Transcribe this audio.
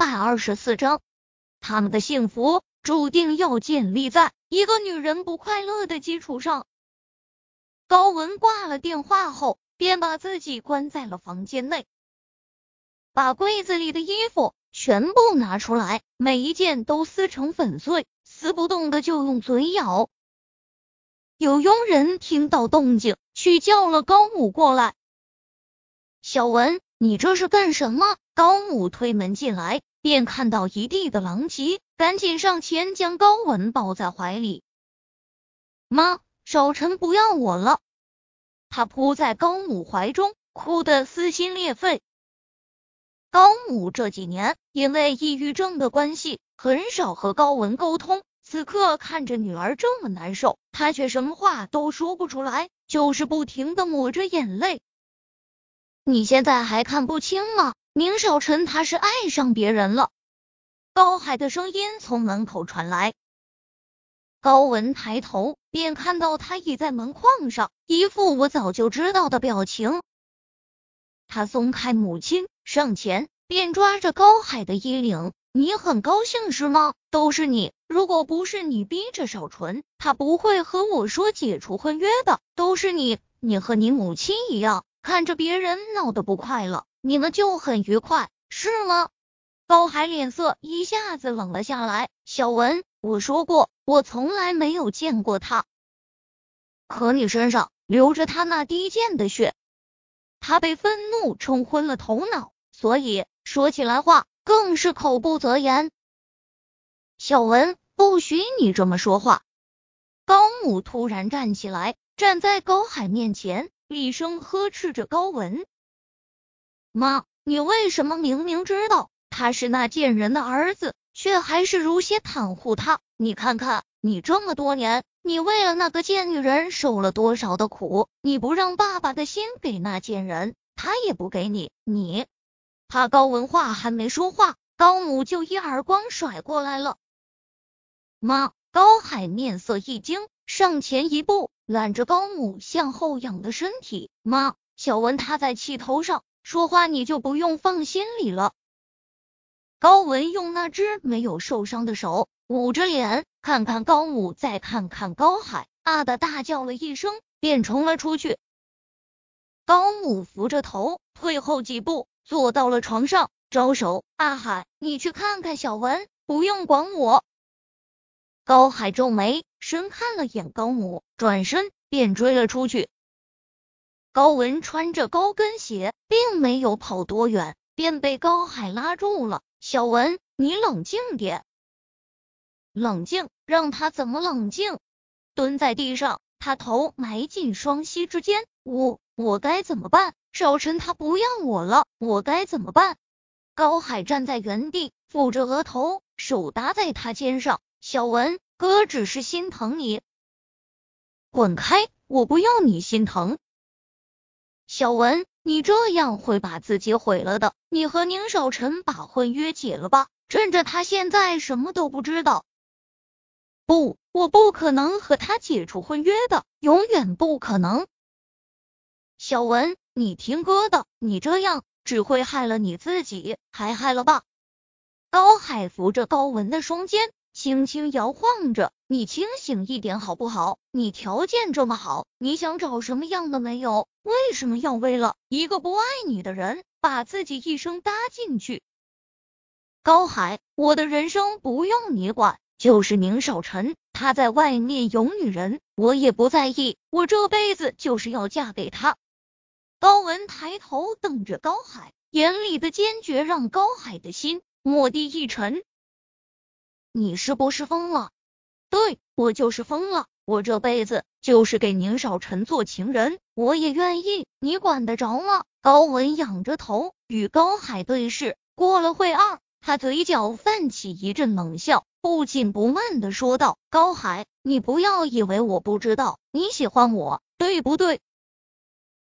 百二十四章，他们的幸福注定要建立在一个女人不快乐的基础上。高文挂了电话后，便把自己关在了房间内，把柜子里的衣服全部拿出来，每一件都撕成粉碎，撕不动的就用嘴咬。有佣人听到动静，去叫了高母过来。小文，你这是干什么？高母推门进来，便看到一地的狼藉，赶紧上前将高文抱在怀里。妈。少晨不要我了，他扑在高母怀中，哭得撕心裂肺。高母这几年因为抑郁症的关系，很少和高文沟通。此刻看着女儿这么难受，他却什么话都说不出来，就是不停的抹着眼泪。你现在还看不清吗？宁少晨他是爱上别人了。高海的声音从门口传来。高文抬头，便看到他倚在门框上，一副我早就知道的表情。他松开母亲，上前便抓着高海的衣领：“你很高兴是吗？都是你，如果不是你逼着少纯，他不会和我说解除婚约的。都是你，你和你母亲一样，看着别人闹得不快乐，你们就很愉快，是吗？”高海脸色一下子冷了下来。小文，我说过。我从来没有见过他，可你身上流着他那低贱的血，他被愤怒冲昏了头脑，所以说起来话更是口不择言。小文，不许你这么说话！高母突然站起来，站在高海面前，厉声呵斥着高文：“妈，你为什么明明知道他是那贱人的儿子，却还是如血袒护他？”你看看，你这么多年，你为了那个贱女人受了多少的苦？你不让爸爸的心给那贱人，他也不给你。你他高文化还没说话，高母就一耳光甩过来了。妈，高海面色一惊，上前一步揽着高母向后仰的身体。妈，小文他在气头上，说话你就不用放心里了。高文用那只没有受伤的手。捂着脸，看看高母，再看看高海，啊的大叫了一声，便冲了出去。高母扶着头，退后几步，坐到了床上，招手：“阿海，你去看看小文，不用管我。”高海皱眉，深看了眼高母，转身便追了出去。高文穿着高跟鞋，并没有跑多远，便被高海拉住了。小文，你冷静点。冷静，让他怎么冷静？蹲在地上，他头埋进双膝之间。我我该怎么办？少晨他不要我了，我该怎么办？高海站在原地，抚着额头，手搭在他肩上。小文，哥只是心疼你。滚开！我不要你心疼。小文，你这样会把自己毁了的。你和宁少晨把婚约解了吧，趁着他现在什么都不知道。不，我不可能和他解除婚约的，永远不可能。小文，你听哥的，你这样只会害了你自己，还害了爸。高海扶着高文的双肩，轻轻摇晃着，你清醒一点好不好？你条件这么好，你想找什么样的没有？为什么要为了一个不爱你的人，把自己一生搭进去？高海，我的人生不用你管。就是宁少臣，他在外面有女人，我也不在意。我这辈子就是要嫁给他。高文抬头瞪着高海，眼里的坚决让高海的心蓦地一沉。你是不是疯了？对我就是疯了。我这辈子就是给宁少臣做情人，我也愿意。你管得着吗？高文仰着头与高海对视，过了会儿，他嘴角泛起一阵冷笑。不紧不慢的说道：“高海，你不要以为我不知道你喜欢我，对不对？